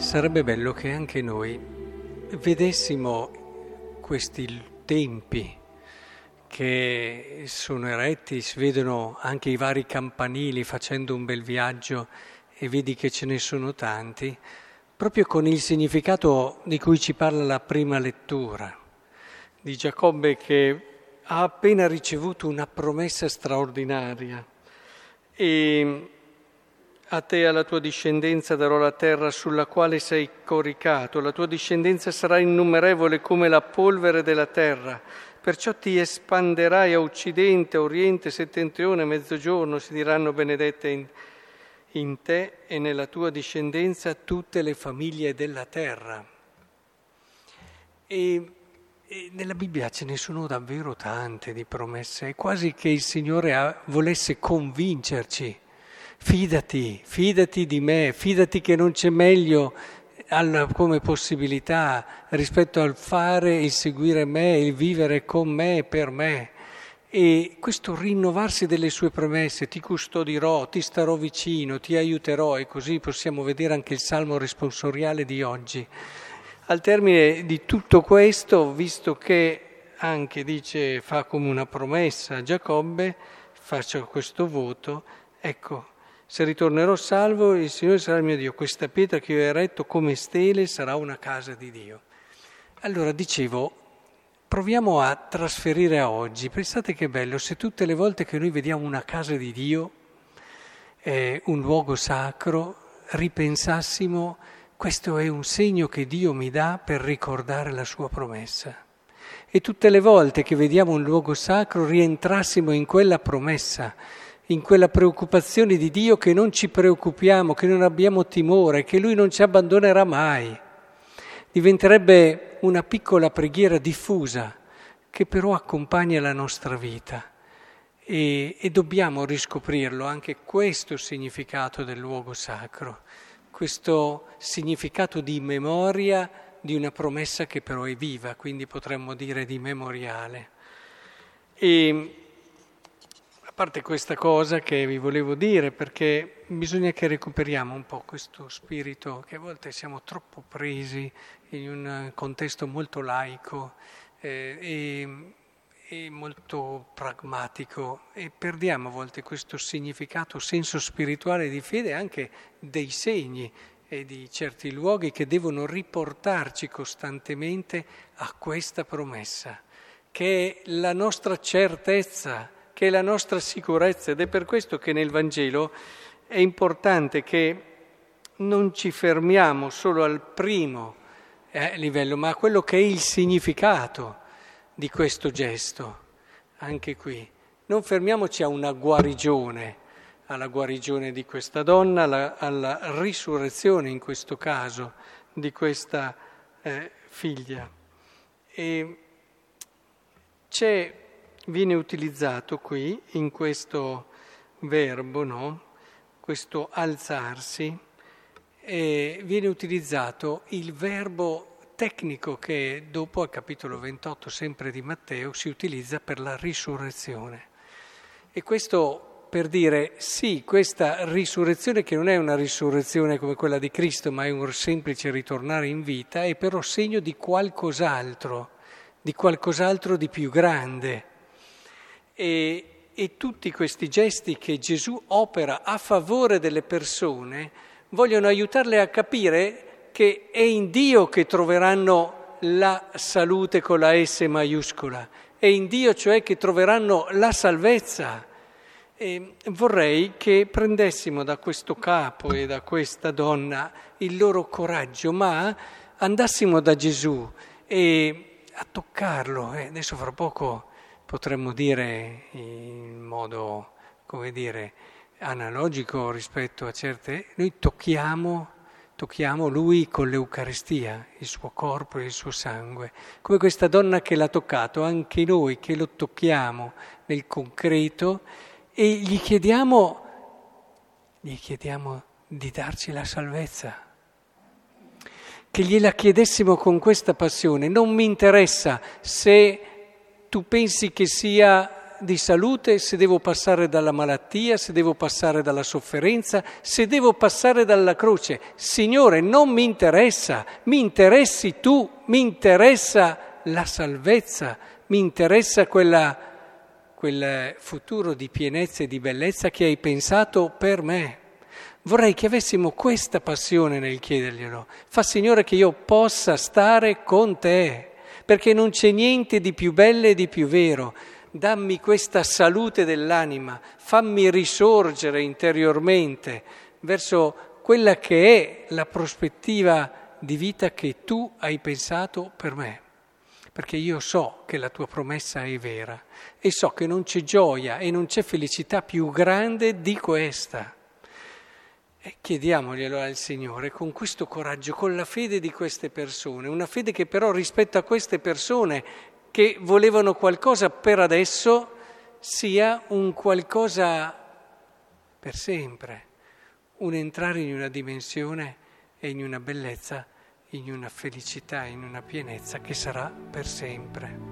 Sarebbe bello che anche noi vedessimo questi tempi che sono eretti, si vedono anche i vari campanili facendo un bel viaggio e vedi che ce ne sono tanti, proprio con il significato di cui ci parla la prima lettura di Giacobbe che ha appena ricevuto una promessa straordinaria. E a te e alla tua discendenza darò la terra sulla quale sei coricato, la tua discendenza sarà innumerevole come la polvere della terra, perciò ti espanderai a occidente, a oriente, settentrione, mezzogiorno, si diranno benedette in, in te e nella tua discendenza tutte le famiglie della terra. E, e nella Bibbia ce ne sono davvero tante di promesse, è quasi che il Signore volesse convincerci fidati, fidati di me, fidati che non c'è meglio come possibilità rispetto al fare, il seguire me, il vivere con me e per me. E questo rinnovarsi delle sue promesse, ti custodirò, ti starò vicino, ti aiuterò e così possiamo vedere anche il salmo responsoriale di oggi. Al termine di tutto questo, visto che anche dice fa come una promessa Giacobbe, faccio questo voto, ecco, se ritornerò salvo, il Signore sarà il mio Dio. Questa pietra che io ho eretto come stele sarà una casa di Dio. Allora dicevo, proviamo a trasferire a oggi. Pensate che bello se tutte le volte che noi vediamo una casa di Dio, eh, un luogo sacro, ripensassimo, questo è un segno che Dio mi dà per ricordare la sua promessa. E tutte le volte che vediamo un luogo sacro rientrassimo in quella promessa in quella preoccupazione di Dio che non ci preoccupiamo, che non abbiamo timore, che Lui non ci abbandonerà mai. Diventerebbe una piccola preghiera diffusa che però accompagna la nostra vita e, e dobbiamo riscoprirlo anche questo significato del luogo sacro, questo significato di memoria di una promessa che però è viva, quindi potremmo dire di memoriale. E parte questa cosa che vi volevo dire, perché bisogna che recuperiamo un po' questo spirito che a volte siamo troppo presi in un contesto molto laico eh, e, e, molto pragmatico e perdiamo a volte questo significato, senso spirituale di fede anche dei segni e di certi luoghi che devono riportarci costantemente a questa promessa, che è la nostra certezza che è la nostra sicurezza ed è per questo che nel Vangelo è importante che non ci fermiamo solo al primo eh, livello, ma a quello che è il significato di questo gesto, anche qui. Non fermiamoci a una guarigione, alla guarigione di questa donna, alla, alla risurrezione in questo caso di questa eh, figlia. E c'è viene utilizzato qui in questo verbo, no? questo alzarsi, eh, viene utilizzato il verbo tecnico che dopo al capitolo 28 sempre di Matteo si utilizza per la risurrezione. E questo per dire sì, questa risurrezione che non è una risurrezione come quella di Cristo, ma è un semplice ritornare in vita, è però segno di qualcos'altro, di qualcos'altro di più grande e, e tutti questi gesti che Gesù opera a favore delle persone vogliono aiutarle a capire che è in Dio che troveranno la salute con la S maiuscola, è in Dio cioè che troveranno la salvezza. E vorrei che prendessimo da questo capo e da questa donna il loro coraggio, ma andassimo da Gesù e a toccarlo. Eh, adesso fra poco potremmo dire in modo, come dire, analogico rispetto a certe... Noi tocchiamo, tocchiamo Lui con l'Eucaristia, il suo corpo e il suo sangue, come questa donna che l'ha toccato, anche noi che lo tocchiamo nel concreto e gli chiediamo, gli chiediamo di darci la salvezza che gliela chiedessimo con questa passione. Non mi interessa se tu pensi che sia di salute, se devo passare dalla malattia, se devo passare dalla sofferenza, se devo passare dalla croce. Signore, non mi interessa, mi interessi tu, mi interessa la salvezza, mi interessa quella, quel futuro di pienezza e di bellezza che hai pensato per me. Vorrei che avessimo questa passione nel chiederglielo. Fa Signore che io possa stare con te perché non c'è niente di più bello e di più vero. Dammi questa salute dell'anima, fammi risorgere interiormente verso quella che è la prospettiva di vita che tu hai pensato per me. Perché io so che la tua promessa è vera e so che non c'è gioia e non c'è felicità più grande di questa. E chiediamoglielo al Signore con questo coraggio, con la fede di queste persone, una fede che però rispetto a queste persone che volevano qualcosa per adesso sia un qualcosa per sempre, un entrare in una dimensione e in una bellezza, in una felicità, in una pienezza che sarà per sempre.